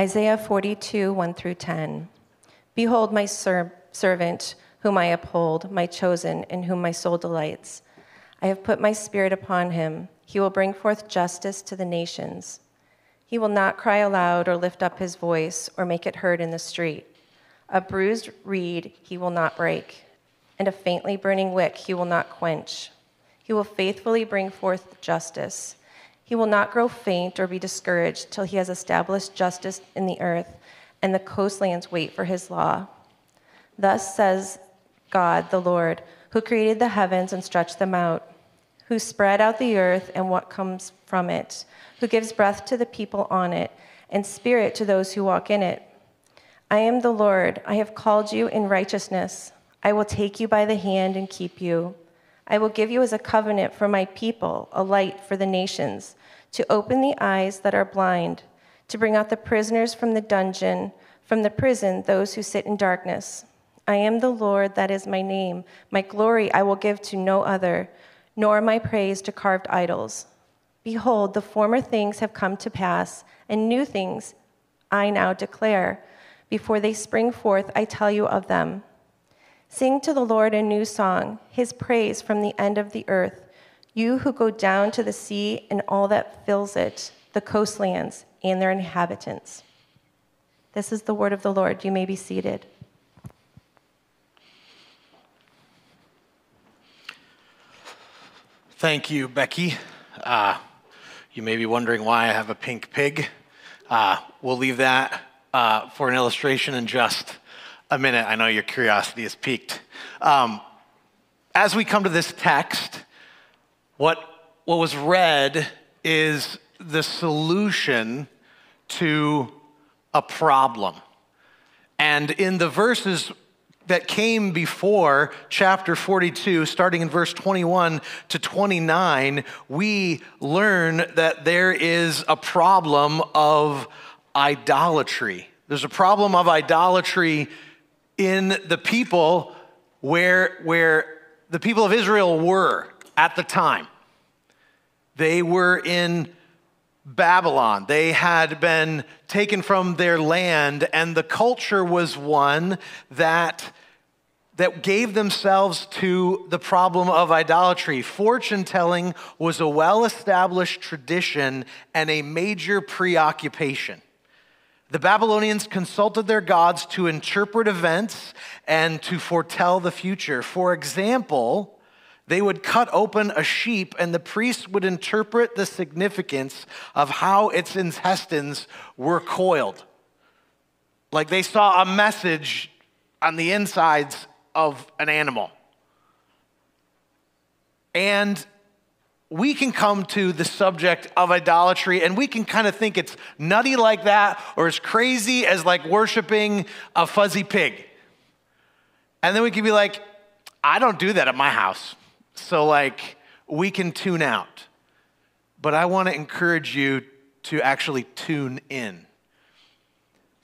Isaiah 42, 1 through 10. Behold, my ser- servant, whom I uphold, my chosen, in whom my soul delights. I have put my spirit upon him. He will bring forth justice to the nations. He will not cry aloud or lift up his voice or make it heard in the street. A bruised reed he will not break, and a faintly burning wick he will not quench. He will faithfully bring forth justice. He will not grow faint or be discouraged till he has established justice in the earth, and the coastlands wait for his law. Thus says God, the Lord, who created the heavens and stretched them out, who spread out the earth and what comes from it, who gives breath to the people on it, and spirit to those who walk in it. I am the Lord. I have called you in righteousness. I will take you by the hand and keep you. I will give you as a covenant for my people, a light for the nations, to open the eyes that are blind, to bring out the prisoners from the dungeon, from the prison, those who sit in darkness. I am the Lord, that is my name. My glory I will give to no other, nor my praise to carved idols. Behold, the former things have come to pass, and new things I now declare. Before they spring forth, I tell you of them. Sing to the Lord a new song, his praise from the end of the earth. You who go down to the sea and all that fills it, the coastlands and their inhabitants. This is the word of the Lord. You may be seated. Thank you, Becky. Uh, you may be wondering why I have a pink pig. Uh, we'll leave that uh, for an illustration in just a minute. I know your curiosity is piqued. Um, as we come to this text, what, what was read is the solution to a problem. And in the verses that came before chapter 42, starting in verse 21 to 29, we learn that there is a problem of idolatry. There's a problem of idolatry in the people where, where the people of Israel were at the time. They were in Babylon. They had been taken from their land, and the culture was one that, that gave themselves to the problem of idolatry. Fortune telling was a well established tradition and a major preoccupation. The Babylonians consulted their gods to interpret events and to foretell the future. For example, they would cut open a sheep and the priest would interpret the significance of how its intestines were coiled. Like they saw a message on the insides of an animal. And we can come to the subject of idolatry and we can kind of think it's nutty like that or as crazy as like worshiping a fuzzy pig. And then we can be like, I don't do that at my house. So, like, we can tune out. But I want to encourage you to actually tune in.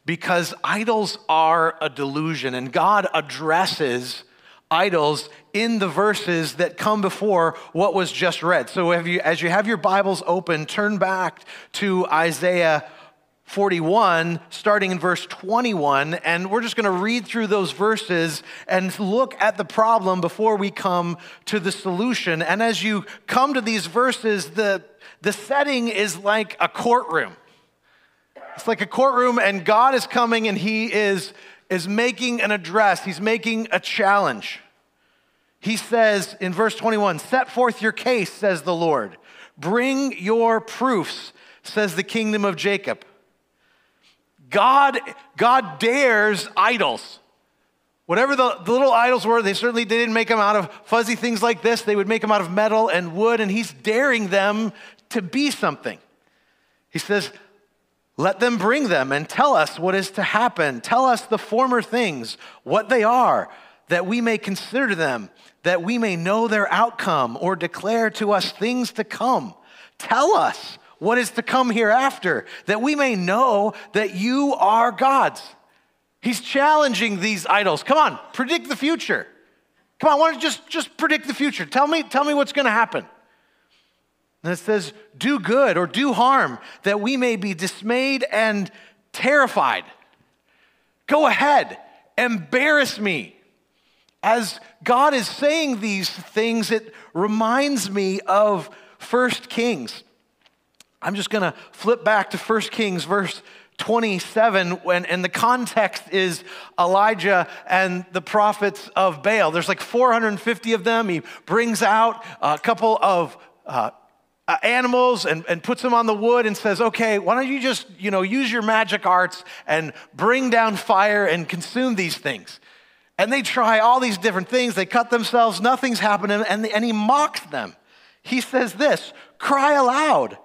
Because idols are a delusion, and God addresses idols in the verses that come before what was just read. So you, as you have your Bibles open, turn back to Isaiah 41, starting in verse 21, and we're just going to read through those verses and look at the problem before we come to the solution. And as you come to these verses, the, the setting is like a courtroom. It's like a courtroom, and God is coming and He is, is making an address, He's making a challenge. He says in verse 21 Set forth your case, says the Lord. Bring your proofs, says the kingdom of Jacob. God, God dares idols. Whatever the, the, little idols were, they certainly didn't make them out of fuzzy things like this. They would make them out of metal and wood, and he's daring them to be something. He says, Let them bring them and tell us what is to happen. Tell us the former things, what they are, that we may consider them that we may know their outcome or declare to us things to come. Tell us what is to come hereafter, that we may know that you are gods. He's challenging these idols. Come on, predict the future. Come on, why don't you just, just predict the future? Tell me, tell me what's going to happen. And it says, do good or do harm, that we may be dismayed and terrified. Go ahead, embarrass me. As God is saying these things, it reminds me of 1 Kings. I'm just going to flip back to 1 Kings, verse 27, when, and the context is Elijah and the prophets of Baal. There's like 450 of them. He brings out a couple of uh, uh, animals and, and puts them on the wood and says, okay, why don't you just, you know, use your magic arts and bring down fire and consume these things. And they try all these different things. They cut themselves, nothing's happening, and, and he mocks them. He says this cry aloud,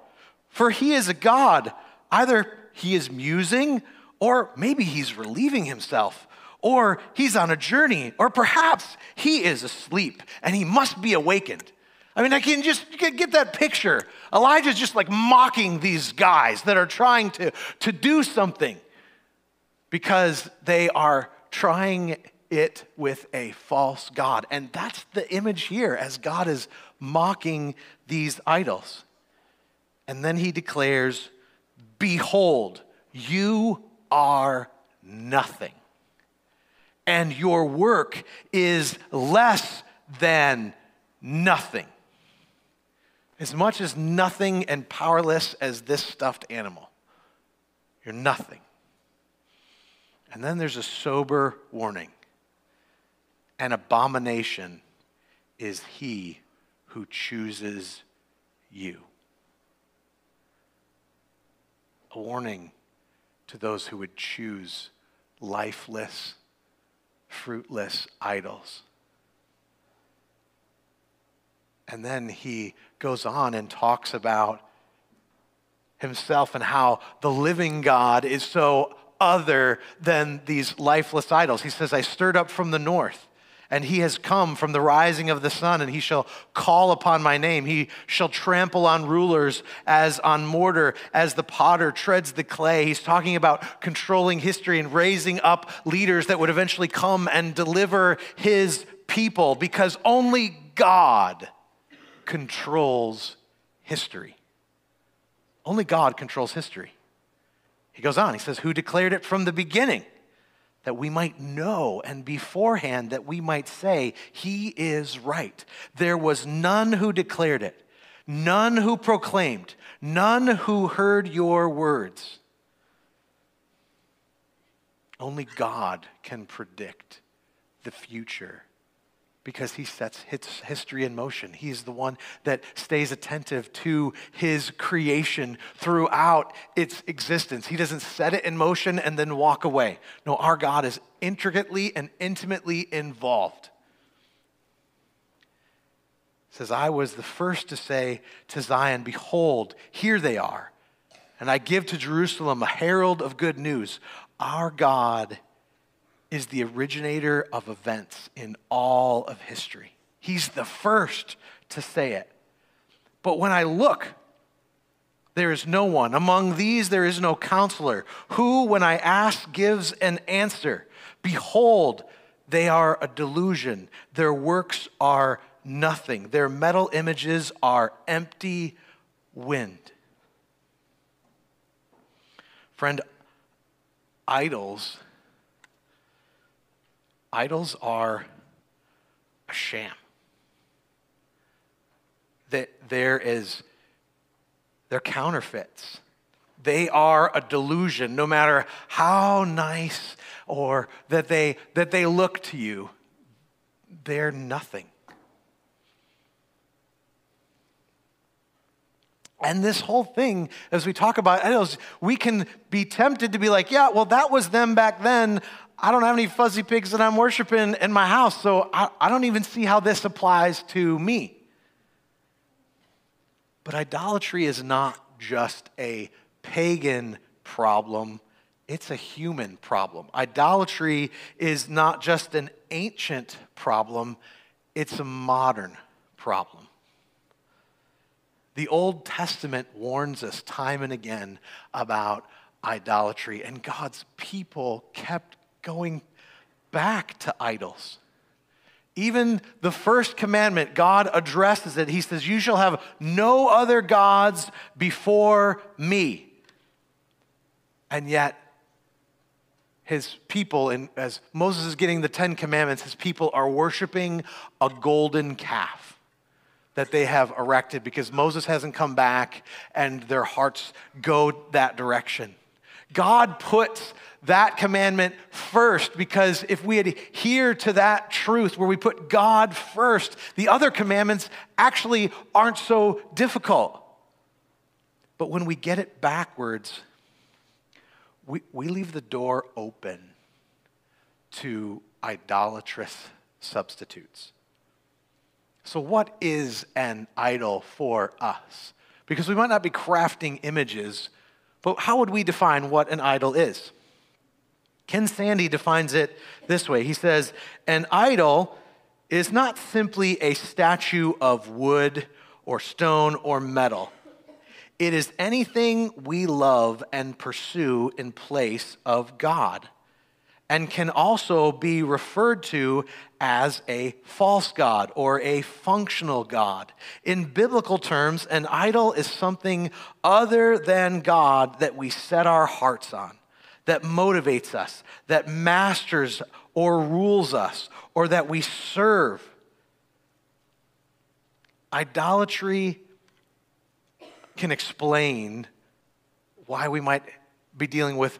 for he is a God. Either he is musing, or maybe he's relieving himself, or he's on a journey, or perhaps he is asleep and he must be awakened. I mean, I can just get that picture. Elijah's just like mocking these guys that are trying to, to do something because they are trying it with a false God. And that's the image here as God is mocking these idols. And then he declares, Behold, you are nothing, and your work is less than nothing. As much as nothing and powerless as this stuffed animal, you're nothing. And then there's a sober warning an abomination is he who chooses you. A warning to those who would choose lifeless, fruitless idols. And then he goes on and talks about himself and how the living God is so other than these lifeless idols. He says, I stirred up from the north and he has come from the rising of the sun, and he shall call upon my name. He shall trample on rulers as on mortar, as the potter treads the clay. He's talking about controlling history and raising up leaders that would eventually come and deliver his people, because only God controls history. Only God controls history. He goes on, he says, Who declared it from the beginning? That we might know, and beforehand that we might say, He is right. There was none who declared it, none who proclaimed, none who heard your words. Only God can predict the future because he sets history in motion. He's the one that stays attentive to his creation throughout its existence. He doesn't set it in motion and then walk away. No, our God is intricately and intimately involved. It says, I was the first to say to Zion, Behold, here they are. And I give to Jerusalem a herald of good news. Our God is the originator of events in all of history. He's the first to say it. But when I look, there is no one. Among these, there is no counselor who, when I ask, gives an answer. Behold, they are a delusion. Their works are nothing. Their metal images are empty wind. Friend, idols Idols are a sham. That there is, they're counterfeits. They are a delusion, no matter how nice or that they, that they look to you, they're nothing. And this whole thing, as we talk about idols, we can be tempted to be like, yeah, well, that was them back then. I don't have any fuzzy pigs that I'm worshiping in my house, so I, I don't even see how this applies to me. But idolatry is not just a pagan problem, it's a human problem. Idolatry is not just an ancient problem, it's a modern problem. The Old Testament warns us time and again about idolatry, and God's people kept going back to idols. Even the first commandment, God addresses it. He says, You shall have no other gods before me. And yet, his people, and as Moses is getting the Ten Commandments, his people are worshiping a golden calf that they have erected because Moses hasn't come back and their hearts go that direction. God puts that commandment first because if we adhere to that truth where we put God first, the other commandments actually aren't so difficult. But when we get it backwards, we, we leave the door open to idolatrous substitutes. So, what is an idol for us? Because we might not be crafting images, but how would we define what an idol is? Ken Sande defines it this way He says, An idol is not simply a statue of wood or stone or metal. It is anything we love and pursue in place of God, and can also be referred to as a false God or a functional God. In biblical terms, an idol is something other than God that we set our hearts on, that motivates us, that masters or rules us, or that we serve. Idolatry can explain why we might be dealing with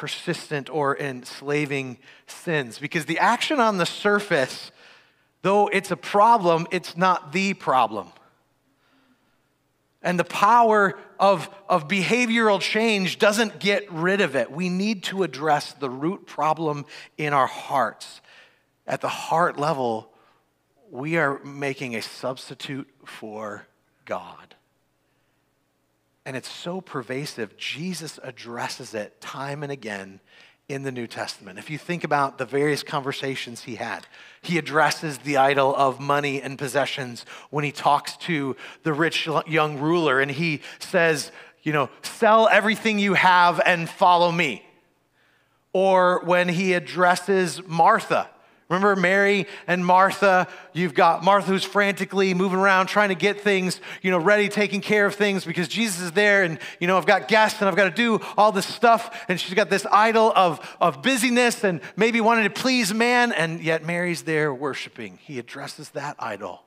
persistent or enslaving sins. Because the action on the surface, though it's a problem, it's not the problem. And the power of, of behavioral change doesn't get rid of it. We need to address the root problem in our hearts. At the heart level, we are making a substitute for God. And it's so pervasive, Jesus addresses it time and again in the New Testament. If you think about the various conversations he had, he addresses the idol of money and possessions when he talks to the rich young ruler and he says, you know, sell everything you have and follow me. Or when he addresses Martha Remember Mary and Martha? You've got Martha who's frantically moving around trying to get things, you know, ready, taking care of things because Jesus is there and, you know, I've got guests and I've got to do all this stuff. And she's got this idol of, of busyness and maybe wanting to please man. And yet Mary's there worshiping. He addresses that idol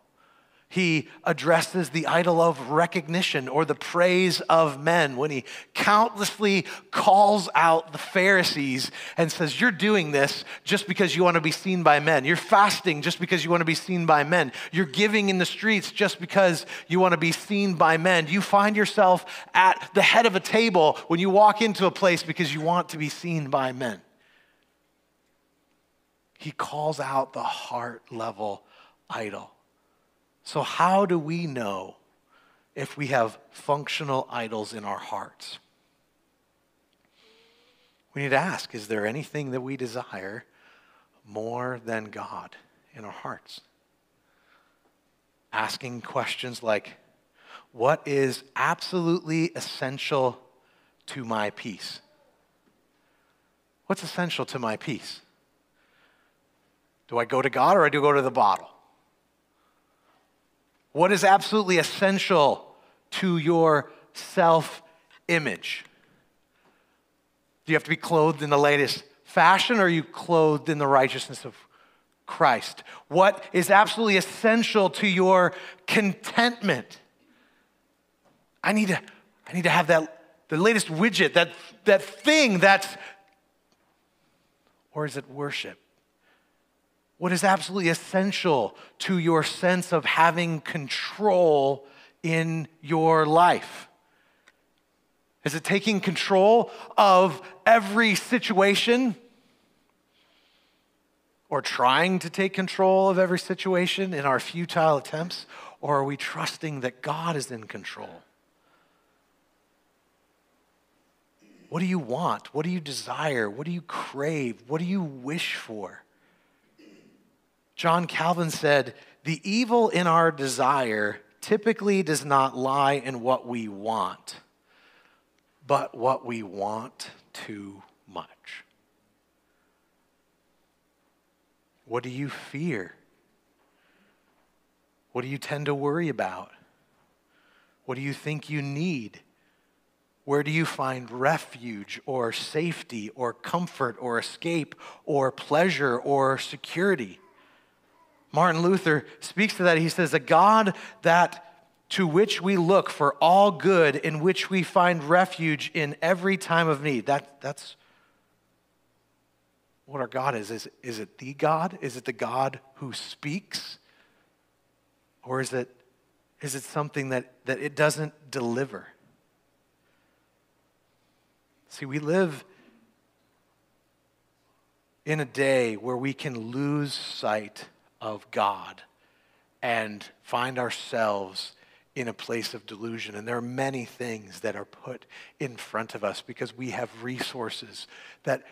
he addresses the idol of recognition or the praise of men when he countlessly calls out the Pharisees and says, You're doing this just because you want to be seen by men. You're fasting just because you want to be seen by men. You're giving in the streets just because you want to be seen by men. You find yourself at the head of a table when you walk into a place because you want to be seen by men. He calls out the heart level idol. So, how do we know if we have functional idols in our hearts? We need to ask is there anything that we desire more than God in our hearts? Asking questions like, what is absolutely essential to my peace? What's essential to my peace? Do I go to God or do I go to the bottle? What is absolutely essential to your self image? Do you have to be clothed in the latest fashion or are you clothed in the righteousness of Christ? What is absolutely essential to your contentment? I need to, I need to have that the latest widget, that, that thing that's, or is it worship? What is absolutely essential to your sense of having control in your life? Is it taking control of every situation? Or trying to take control of every situation in our futile attempts? Or are we trusting that God is in control? What do you want? What do you desire? What do you crave? What do you wish for? John Calvin said, The evil in our desire typically does not lie in what we want, but what we want too much. What do you fear? What do you tend to worry about? What do you think you need? Where do you find refuge or safety or comfort or escape or pleasure or security? Martin Luther speaks to that. He says, A God that to which we look for all good, in which we find refuge in every time of need. That, that's what our God is. is. Is it the God? Is it the God who speaks? Or is it, is it something that, that it doesn't deliver? See, we live in a day where we can lose sight of God and find ourselves in a place of delusion. And there are many things that are put in front of us because we have resources that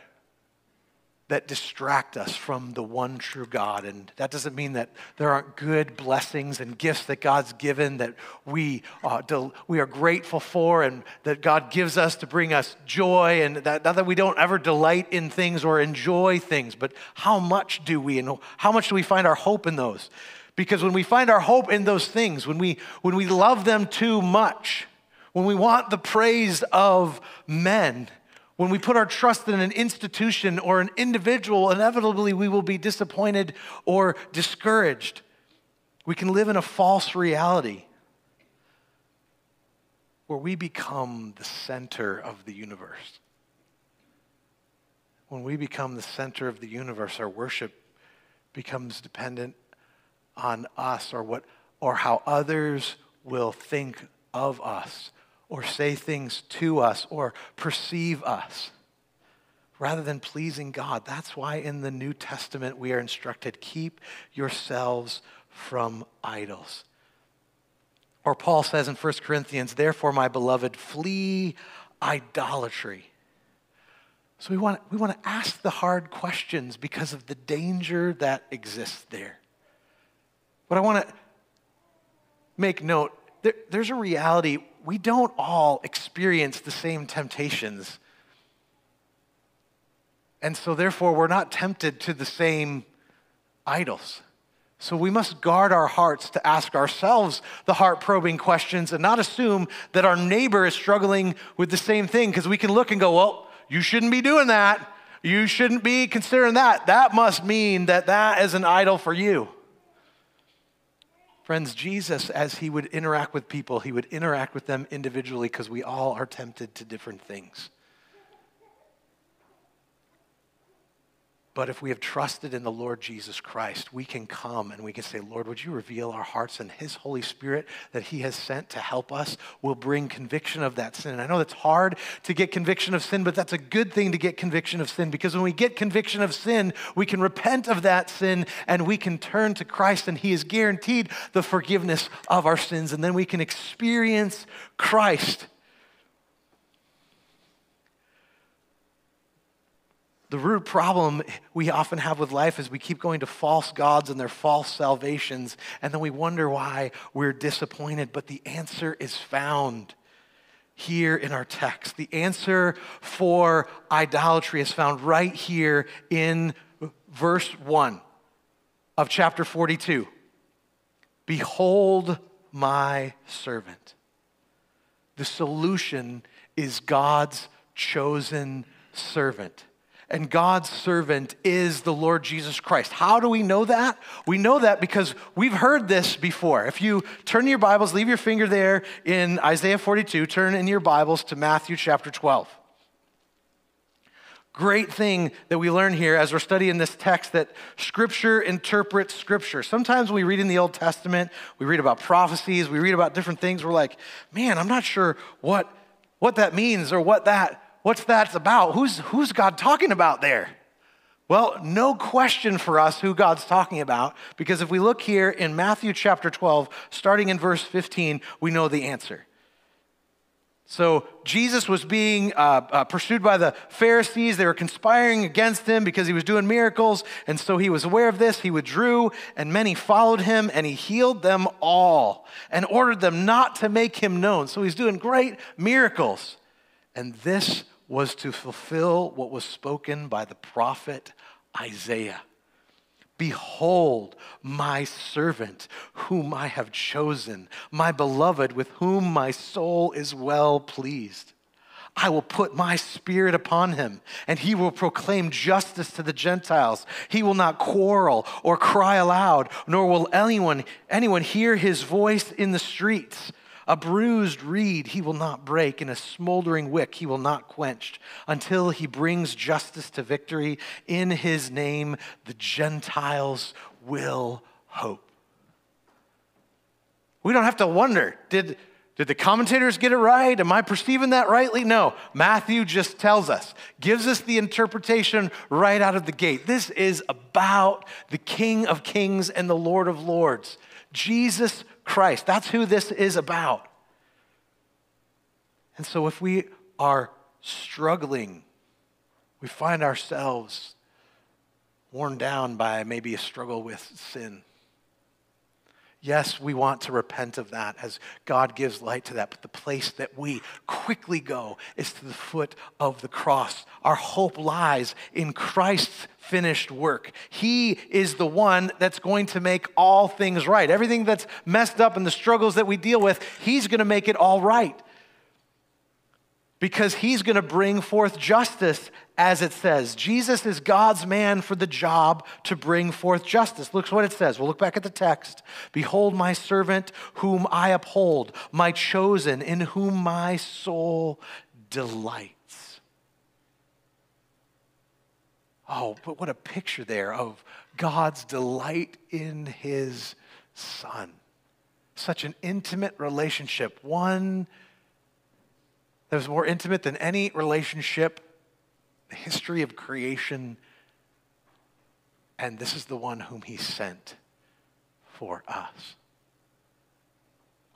that distract us from the one true God. And that doesn't mean that there aren't good blessings and gifts that God's given that we, uh, del- we are grateful for and that God gives us to bring us joy. And that, not that we don't ever delight in things or enjoy things, but how much do we and how much do we find our hope in those? Because when we find our hope in those things, when we, when we love them too much, when we want the praise of men, when we put our trust in an institution or an individual, inevitably we will be disappointed or discouraged. We can live in a false reality where we become the center of the universe. When we become the center of the universe, our worship becomes dependent on us or what or how others will think of us or say things to us or perceive us rather than pleasing God. That's why in the New Testament we are instructed keep yourselves from idols. Or Paul says in 1 Corinthians, therefore, my beloved, flee idolatry. So we want, we want to ask the hard questions because of the danger that exists there. But I want to make note there, there's a reality we don't all experience the same temptations. And so, therefore, we're not tempted to the same idols. So, we must guard our hearts to ask ourselves the heart probing questions and not assume that our neighbor is struggling with the same thing because we can look and go, well, you shouldn't be doing that. You shouldn't be considering that. That must mean that that is an idol for you. Friends, Jesus, as he would interact with people, he would interact with them individually because we all are tempted to different things. But if we have trusted in the Lord Jesus Christ, we can come and we can say, Lord, would you reveal our hearts and His Holy Spirit that He has sent to help us will bring conviction of that sin. And I know it's hard to get conviction of sin, but that's a good thing to get conviction of sin because when we get conviction of sin, we can repent of that sin and we can turn to Christ and He is guaranteed the forgiveness of our sins. And then we can experience Christ The root problem we often have with life is we keep going to false gods and their false salvations, and then we wonder why we're disappointed. But the answer is found here in our text. The answer for idolatry is found right here in verse 1 of chapter 42. Behold my servant. The solution is God's chosen servant and God's servant is the Lord Jesus Christ. How do we know that? We know that because we've heard this before. If you turn your Bibles, leave your finger there in Isaiah 42, turn in your Bibles to Matthew chapter 12. Great thing that we learn here as we're studying this text that Scripture interprets Scripture. Sometimes we read in the Old Testament, we read about prophecies, we read about different things. We're like, man, I'm not sure what, what that means or what that what's that about? Who's, who's God talking about there? Well, no question for us who God's talking about, because if we look here in Matthew chapter 12, starting in verse 15, we know the answer. So Jesus was being uh, uh, pursued by the Pharisees. They were conspiring against him because he was doing miracles. And so he was aware of this. He withdrew, and many followed him, and he healed them all and ordered them not to make him known. So he's doing great miracles. And this was to fulfill what was spoken by the prophet Isaiah. Behold, my servant, whom I have chosen, my beloved, with whom my soul is well pleased. I will put my spirit upon him, and he will proclaim justice to the Gentiles. He will not quarrel or cry aloud, nor will anyone, anyone hear his voice in the streets. A bruised reed he will not break, and a smoldering wick he will not quench, until he brings justice to victory. In his name, the Gentiles will hope. We don't have to wonder did, did the commentators get it right? Am I perceiving that rightly? No. Matthew just tells us, gives us the interpretation right out of the gate. This is about the King of Kings and the Lord of Lords, Jesus Christ. That's who this is about. And so if we are struggling, we find ourselves worn down by maybe a struggle with sin Yes, we want to repent of that as God gives light to that, but the place that we quickly go is to the foot of the cross. Our hope lies in Christ's finished work. He is the one that's going to make all things right. Everything that's messed up and the struggles that we deal with, He's going to make it all right because he's going to bring forth justice, as it says. Jesus is God's man for the job to bring forth justice. Look what it says. We'll look back at the text. Behold, my servant whom I uphold, my chosen, in whom my soul delights. Oh, but what a picture there of God's delight in his son. Such an intimate relationship, one that was more intimate than any relationship, the history of creation. And this is the one whom he sent for us.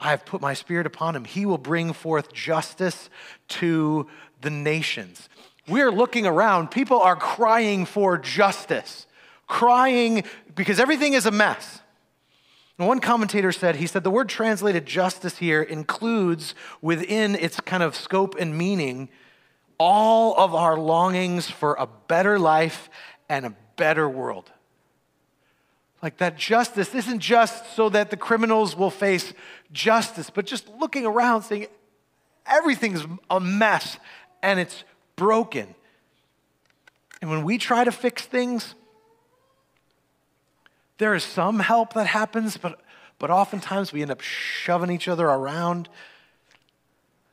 I have put my spirit upon him. He will bring forth justice to the nations. We're looking around, people are crying for justice, crying because everything is a mess. And one commentator said, he said, the word translated justice here includes within its kind of scope and meaning all of our longings for a better life and a better world. Like that justice isn't just so that the criminals will face justice, but just looking around saying everything's a mess and it's broken. And when we try to fix things, there is some help that happens, but, but oftentimes we end up shoving each other around.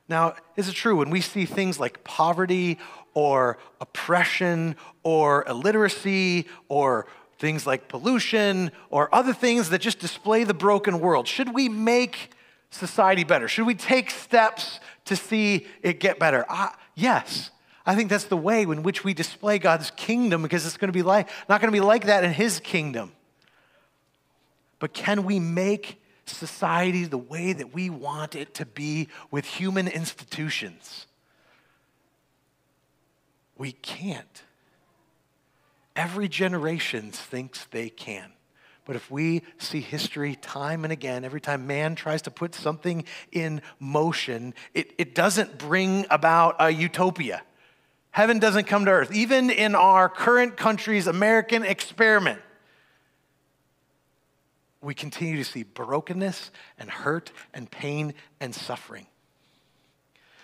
Now, is it true when we see things like poverty or oppression or illiteracy or things like pollution or other things that just display the broken world, should we make society better? Should we take steps to see it get better? Uh, yes. I think that's the way in which we display God's kingdom because it's going to be like not going to be like that in his kingdom but can we make society the way that we want it to be with human institutions? We can't. Every generation thinks they can. But if we see history time and again, every time man tries to put something in motion, it, it doesn't bring about a utopia. Heaven doesn't come to earth. Even in our current country's American experiment, we continue to see brokenness and hurt and pain and suffering.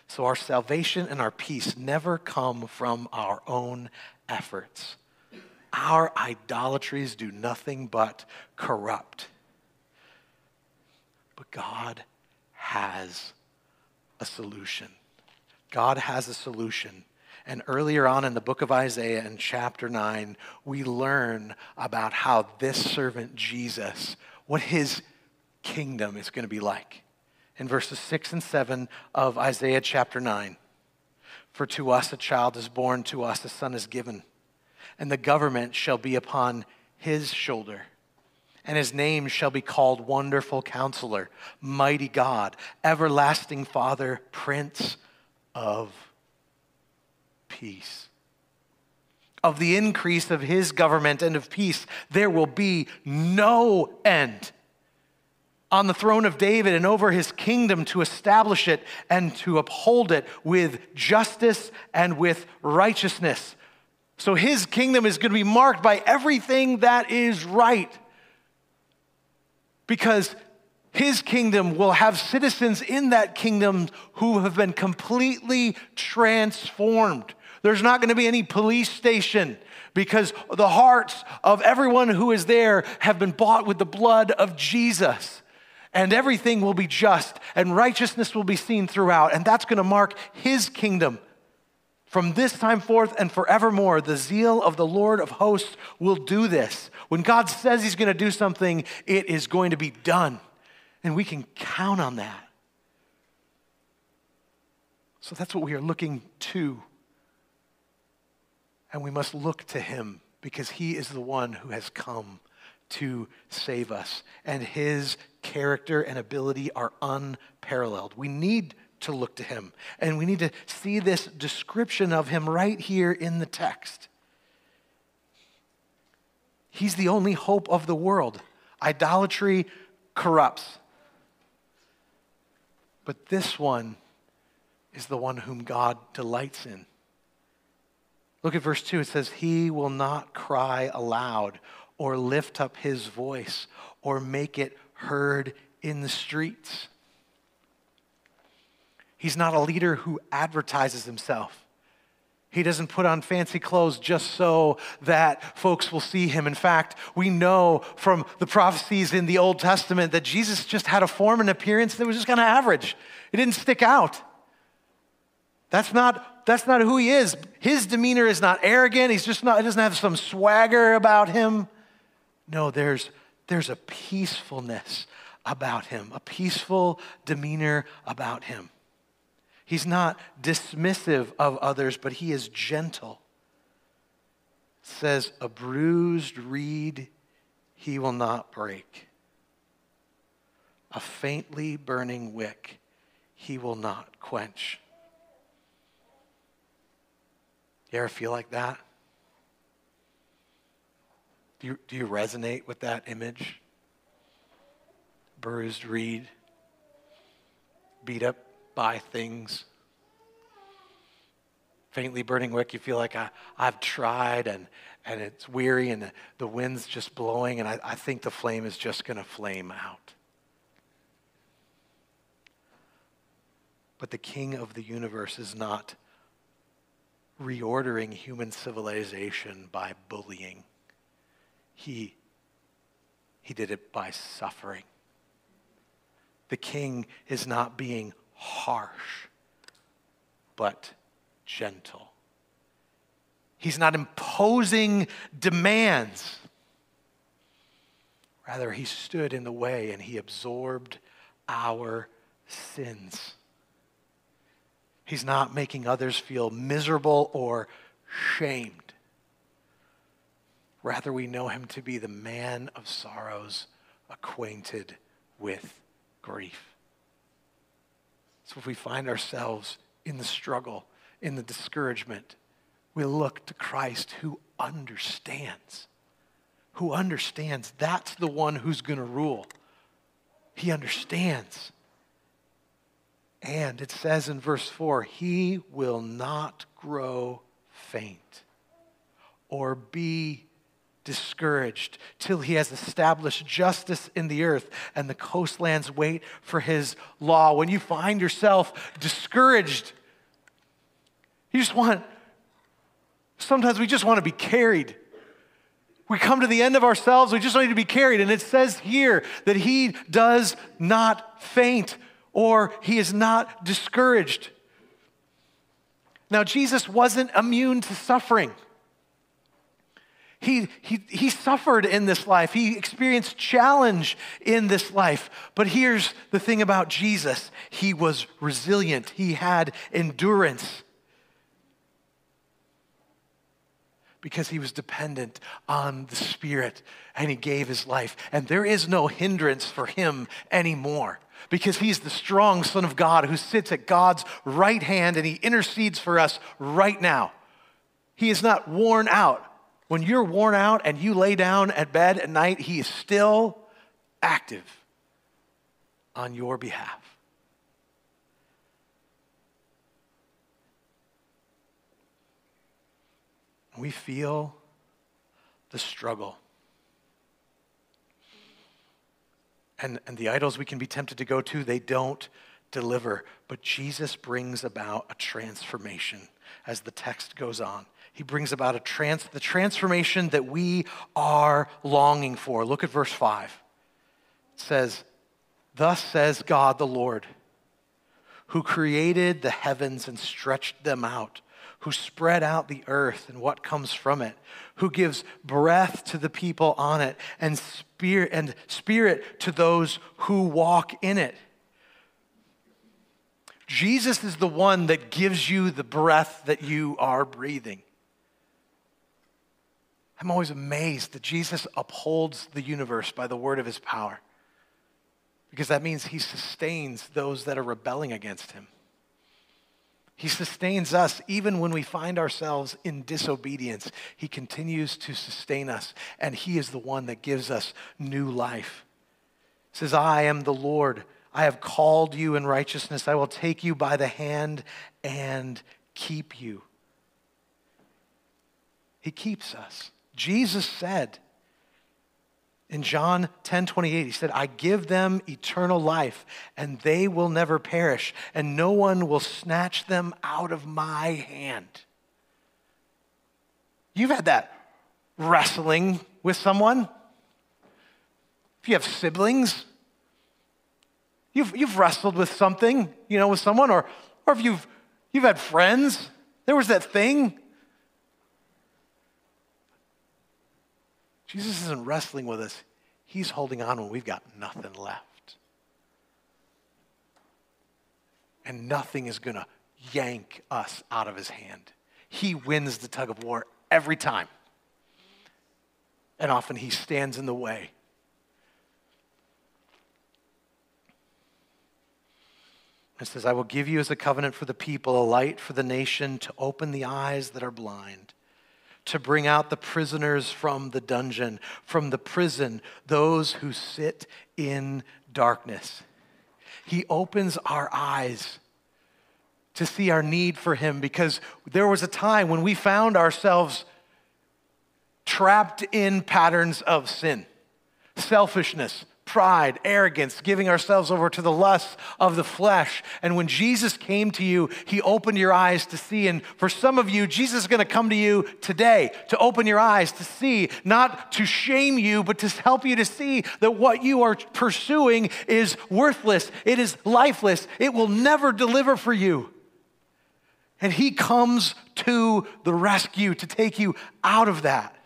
So our salvation and our peace never come from our own efforts. Our idolatries do nothing but corrupt. But God has a solution. God has a solution and earlier on in the book of Isaiah, in chapter 9, we learn about how this servant Jesus, what his kingdom is going to be like. In verses 6 and 7 of Isaiah chapter 9 For to us a child is born, to us a son is given, and the government shall be upon his shoulder. And his name shall be called Wonderful Counselor, Mighty God, Everlasting Father, Prince of peace. Of the increase of his government and of peace, there will be no end. On the throne of David and over his kingdom to establish it and to uphold it with justice and with righteousness. So his kingdom is going to be marked by everything that is right. Because his kingdom will have citizens in that kingdom who have been completely transformed. There's not going to be any police station because the hearts of everyone who is there have been bought with the blood of Jesus. And everything will be just, and righteousness will be seen throughout. And that's going to mark his kingdom. From this time forth and forevermore, the zeal of the Lord of hosts will do this. When God says he's going to do something, it is going to be done. And we can count on that. So that's what we are looking to. And we must look to him because he is the one who has come to save us. And his character and ability are unparalleled. We need to look to him. And we need to see this description of him right here in the text. He's the only hope of the world. Idolatry corrupts. But this one is the one whom God delights in. Look at verse 2. It says, He will not cry aloud or lift up his voice or make it heard in the streets. He's not a leader who advertises himself. He doesn't put on fancy clothes just so that folks will see him. In fact, we know from the prophecies in the Old Testament that Jesus just had a form and appearance that was just kind of average. It didn't stick out. That's not, that's not who he is. His demeanor is not arrogant. He's just not, he doesn't have some swagger about him. No, there's, there's a peacefulness about him, a peaceful demeanor about him. He's not dismissive of others, but he is gentle. It says, a bruised reed he will not break, a faintly burning wick he will not quench. You ever feel like that? Do you, do you resonate with that image? Bruised reed, beat up by things. Faintly burning wick, you feel like I, I've tried and, and it's weary and the, the wind's just blowing, and I, I think the flame is just going to flame out. But the king of the universe is not reordering human civilization by bullying. He, he did it by suffering. The king is not being harsh, but gentle. He's not imposing demands. Rather, he stood in the way and he absorbed our sins. He's not making others feel miserable or shamed. Rather, we know him to be the man of sorrows, acquainted with grief. So if we find ourselves in the struggle, in the discouragement, we look to Christ who understands. Who understands. That's the one who's going to rule. He understands. And it says in verse 4 He will not grow faint or be discouraged till he has established justice in the earth and the coastlands wait for his law. When you find yourself discouraged, you just want, sometimes we just want to be carried. We come to the end of ourselves, we just need to be carried. And it says here that he does not faint or he is not discouraged. Now, Jesus wasn't immune to suffering. He, he, he suffered in this life. He experienced challenge in this life. But here's the thing about Jesus He was resilient, He had endurance because He was dependent on the Spirit and He gave His life. And there is no hindrance for Him anymore because He's the strong Son of God who sits at God's right hand and He intercedes for us right now. He is not worn out. When you're worn out and you lay down at bed at night, He is still active on your behalf. We feel the struggle. And, and the idols we can be tempted to go to, they don't deliver. But Jesus brings about a transformation as the text goes on. He brings about a trans, the transformation that we are longing for. Look at verse 5. It says, Thus says God the Lord, who created the heavens and stretched them out who spread out the earth and what comes from it, who gives breath to the people on it and spirit and spirit to those who walk in it. Jesus is the one that gives you the breath that you are breathing. I'm always amazed that Jesus upholds the universe by the word of his power because that means he sustains those that are rebelling against him. He sustains us even when we find ourselves in disobedience. He continues to sustain us, and He is the one that gives us new life. He says, I am the Lord. I have called you in righteousness. I will take you by the hand and keep you. He keeps us. Jesus said, in John 10 28, he said, I give them eternal life, and they will never perish, and no one will snatch them out of my hand. You've had that wrestling with someone. If you have siblings, you've, you've wrestled with something, you know, with someone, or, or if you've, you've had friends, there was that thing Jesus isn't wrestling with us, He's holding on when we've got nothing left. And nothing is going to yank us out of His hand. He wins the tug of war every time. And often He stands in the way. It says, I will give you as a covenant for the people, a light for the nation, to open the eyes that are blind to bring out the prisoners from the dungeon, from the prison, those who sit in darkness. He opens our eyes to see our need for Him because there was a time when we found ourselves trapped in patterns of sin, selfishness, pride, arrogance, giving ourselves over to the lusts of the flesh. And when Jesus came to you, he opened your eyes to see. And for some of you, Jesus is going to come to you today to open your eyes to see, not to shame you, but to help you to see that what you are pursuing is worthless, it is lifeless, it will never deliver for you. And he comes to the rescue to take you out of that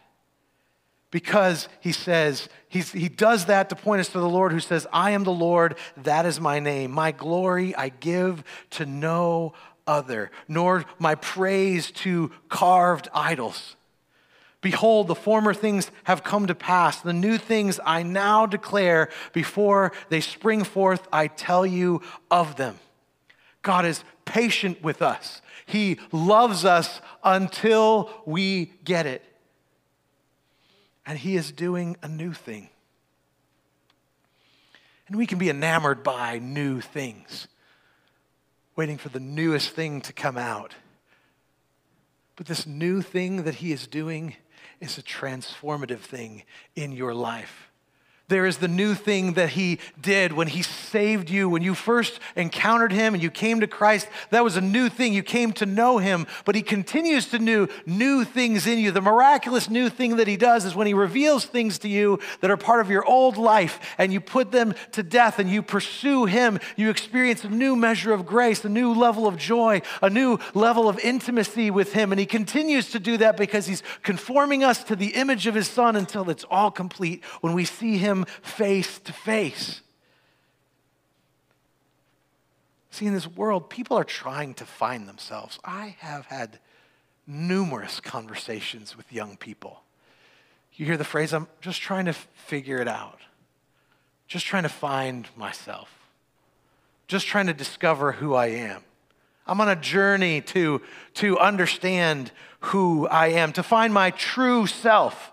because he says, he does that to point us to the Lord who says, I am the Lord, that is my name. My glory I give to no other, nor my praise to carved idols. Behold, the former things have come to pass. The new things I now declare before they spring forth, I tell you of them. God is patient with us. He loves us until we get it and He is doing a new thing. And we can be enamored by new things, waiting for the newest thing to come out. But this new thing that He is doing is a transformative thing in your life. There is the new thing that he did when he saved you. When you first encountered him and you came to Christ, that was a new thing. You came to know him, but he continues to do new things in you. The miraculous new thing that he does is when he reveals things to you that are part of your old life and you put them to death and you pursue him, you experience a new measure of grace, a new level of joy, a new level of intimacy with him. And he continues to do that because he's conforming us to the image of his son until it's all complete when we see him face to face. See, in this world, people are trying to find themselves. I have had numerous conversations with young people. You hear the phrase, I'm just trying to figure it out, just trying to find myself, just trying to discover who I am. I'm on a journey to, to understand who I am, to find my true self.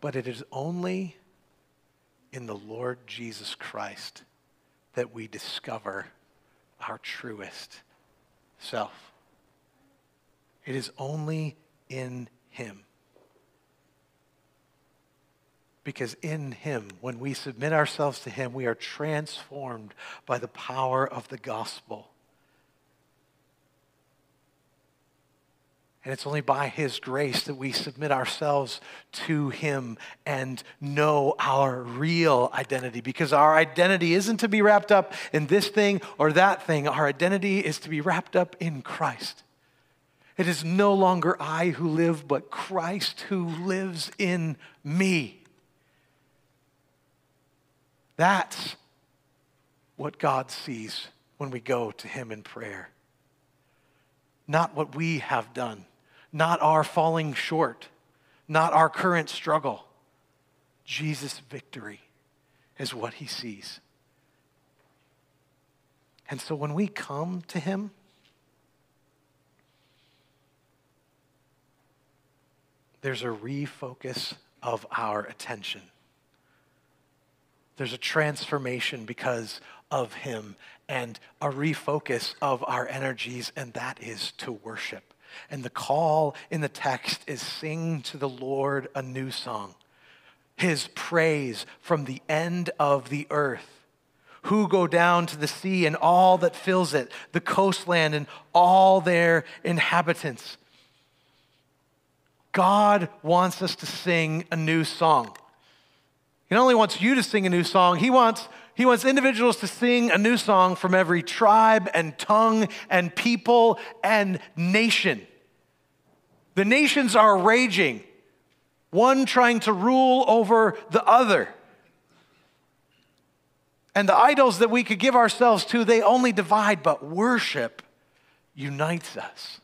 But it is only in the Lord Jesus Christ that we discover our truest self. It is only in Him. Because in Him, when we submit ourselves to Him, we are transformed by the power of the gospel. And it's only by His grace that we submit ourselves to Him and know our real identity. Because our identity isn't to be wrapped up in this thing or that thing, our identity is to be wrapped up in Christ. It is no longer I who live, but Christ who lives in me. That's what God sees when we go to Him in prayer. Not what we have done not our falling short, not our current struggle. Jesus' victory is what he sees. And so when we come to him, there's a refocus of our attention. There's a transformation because of him and a refocus of our energies, and that is to worship. And the call in the text is sing to the Lord a new song, his praise from the end of the earth. Who go down to the sea and all that fills it, the coastland and all their inhabitants. God wants us to sing a new song. He not only wants you to sing a new song, he wants, he wants individuals to sing a new song from every tribe and tongue and people and nation. The nations are raging, one trying to rule over the other. And the idols that we could give ourselves to, they only divide, but worship unites us.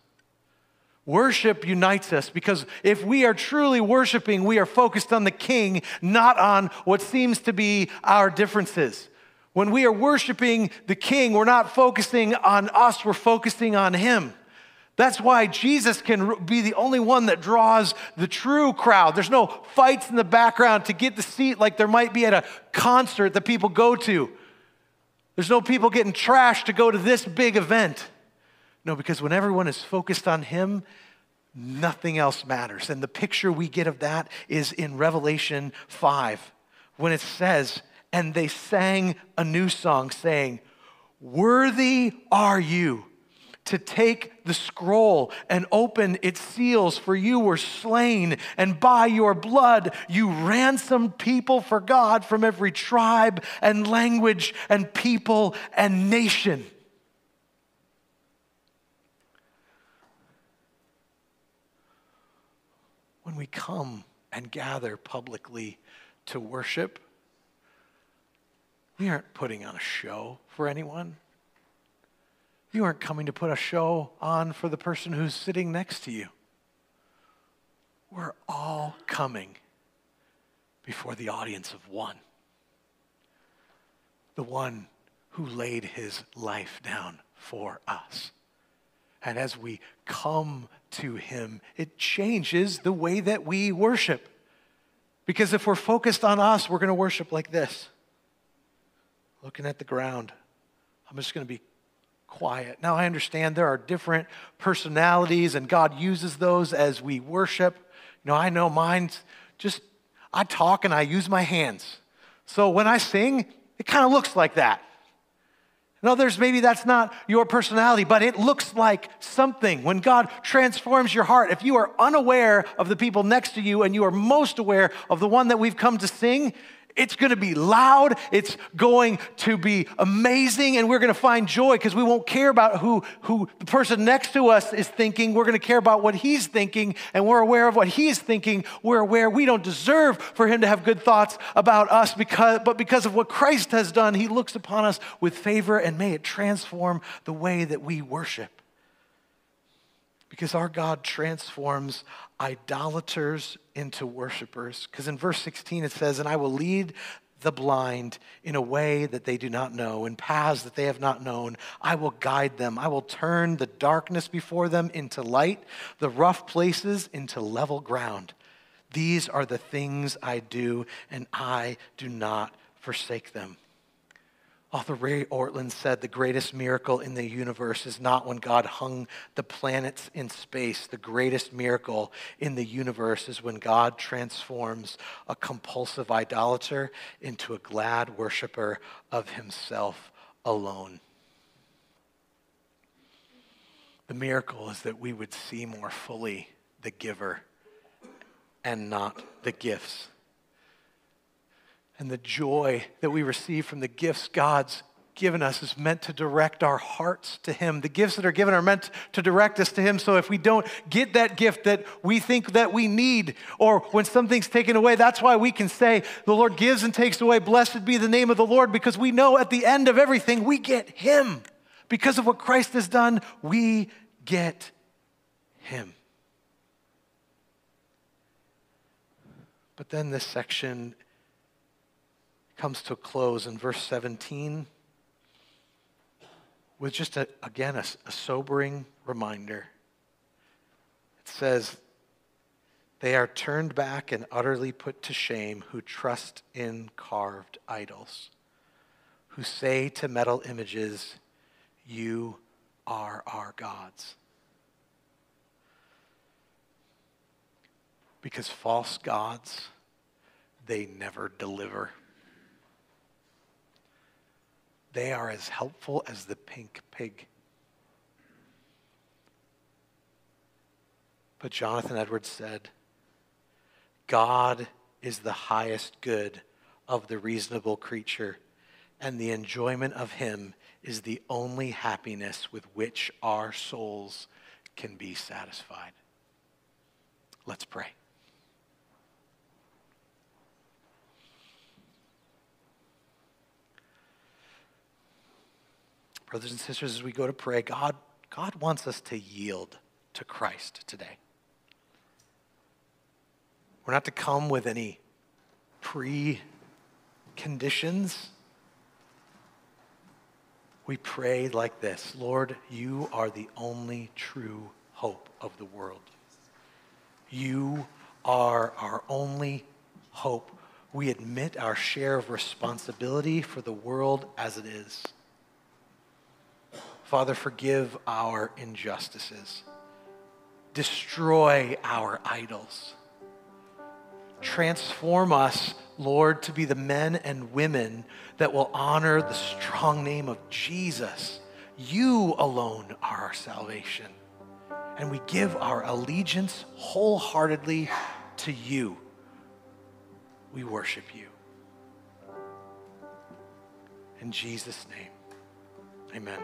Worship unites us because if we are truly worshiping, we are focused on the King, not on what seems to be our differences. When we are worshiping the King, we're not focusing on us, we're focusing on Him. That's why Jesus can be the only one that draws the true crowd. There's no fights in the background to get the seat like there might be at a concert that people go to. There's no people getting trashed to go to this big event. No, because when everyone is focused on Him, nothing else matters. And the picture we get of that is in Revelation 5 when it says, And they sang a new song, saying, Worthy are you to take the scroll and open its seals, for you were slain, and by your blood you ransomed people for God from every tribe and language and people and nation. When we come and gather publicly to worship, we aren't putting on a show for anyone. You aren't coming to put a show on for the person who's sitting next to you. We're all coming before the audience of one. The one who laid his life down for us. And as we come to him, it changes the way that we worship. Because if we're focused on us, we're going to worship like this looking at the ground. I'm just going to be quiet. Now, I understand there are different personalities, and God uses those as we worship. You know, I know mine's just, I talk and I use my hands. So when I sing, it kind of looks like that. And others, maybe that's not your personality, but it looks like something. When God transforms your heart, if you are unaware of the people next to you and you are most aware of the one that we've come to sing, it's going to be loud. It's going to be amazing. And we're going to find joy because we won't care about who, who the person next to us is thinking. We're going to care about what he's thinking. And we're aware of what he's thinking. We're aware we don't deserve for him to have good thoughts about us, because, but because of what Christ has done, he looks upon us with favor and may it transform the way that we worship. Because our God transforms idolaters into worshipers. Because in verse 16 it says, And I will lead the blind in a way that they do not know, in paths that they have not known. I will guide them. I will turn the darkness before them into light, the rough places into level ground. These are the things I do, and I do not forsake them. Author Ray Ortlund said the greatest miracle in the universe is not when God hung the planets in space. The greatest miracle in the universe is when God transforms a compulsive idolater into a glad worshiper of himself alone. The miracle is that we would see more fully the giver and not the gifts and the joy that we receive from the gifts God's given us is meant to direct our hearts to Him. The gifts that are given are meant to direct us to Him. So if we don't get that gift that we think that we need, or when something's taken away, that's why we can say, The Lord gives and takes away. Blessed be the name of the Lord, because we know at the end of everything, we get Him. Because of what Christ has done, we get Him. But then this section comes to a close in verse 17 with just, a, again, a, a sobering reminder. It says, They are turned back and utterly put to shame who trust in carved idols, who say to metal images, You are our gods. Because false gods, they never deliver. They are as helpful as the pink pig. But Jonathan Edwards said, God is the highest good of the reasonable creature, and the enjoyment of him is the only happiness with which our souls can be satisfied. Let's pray. Brothers and sisters, as we go to pray, God, God wants us to yield to Christ today. We're not to come with any pre conditions. We pray like this Lord, you are the only true hope of the world. You are our only hope. We admit our share of responsibility for the world as it is. Father, forgive our injustices. Destroy our idols. Transform us, Lord, to be the men and women that will honor the strong name of Jesus. You alone are our salvation. And we give our allegiance wholeheartedly to you. We worship you. In Jesus' name, amen.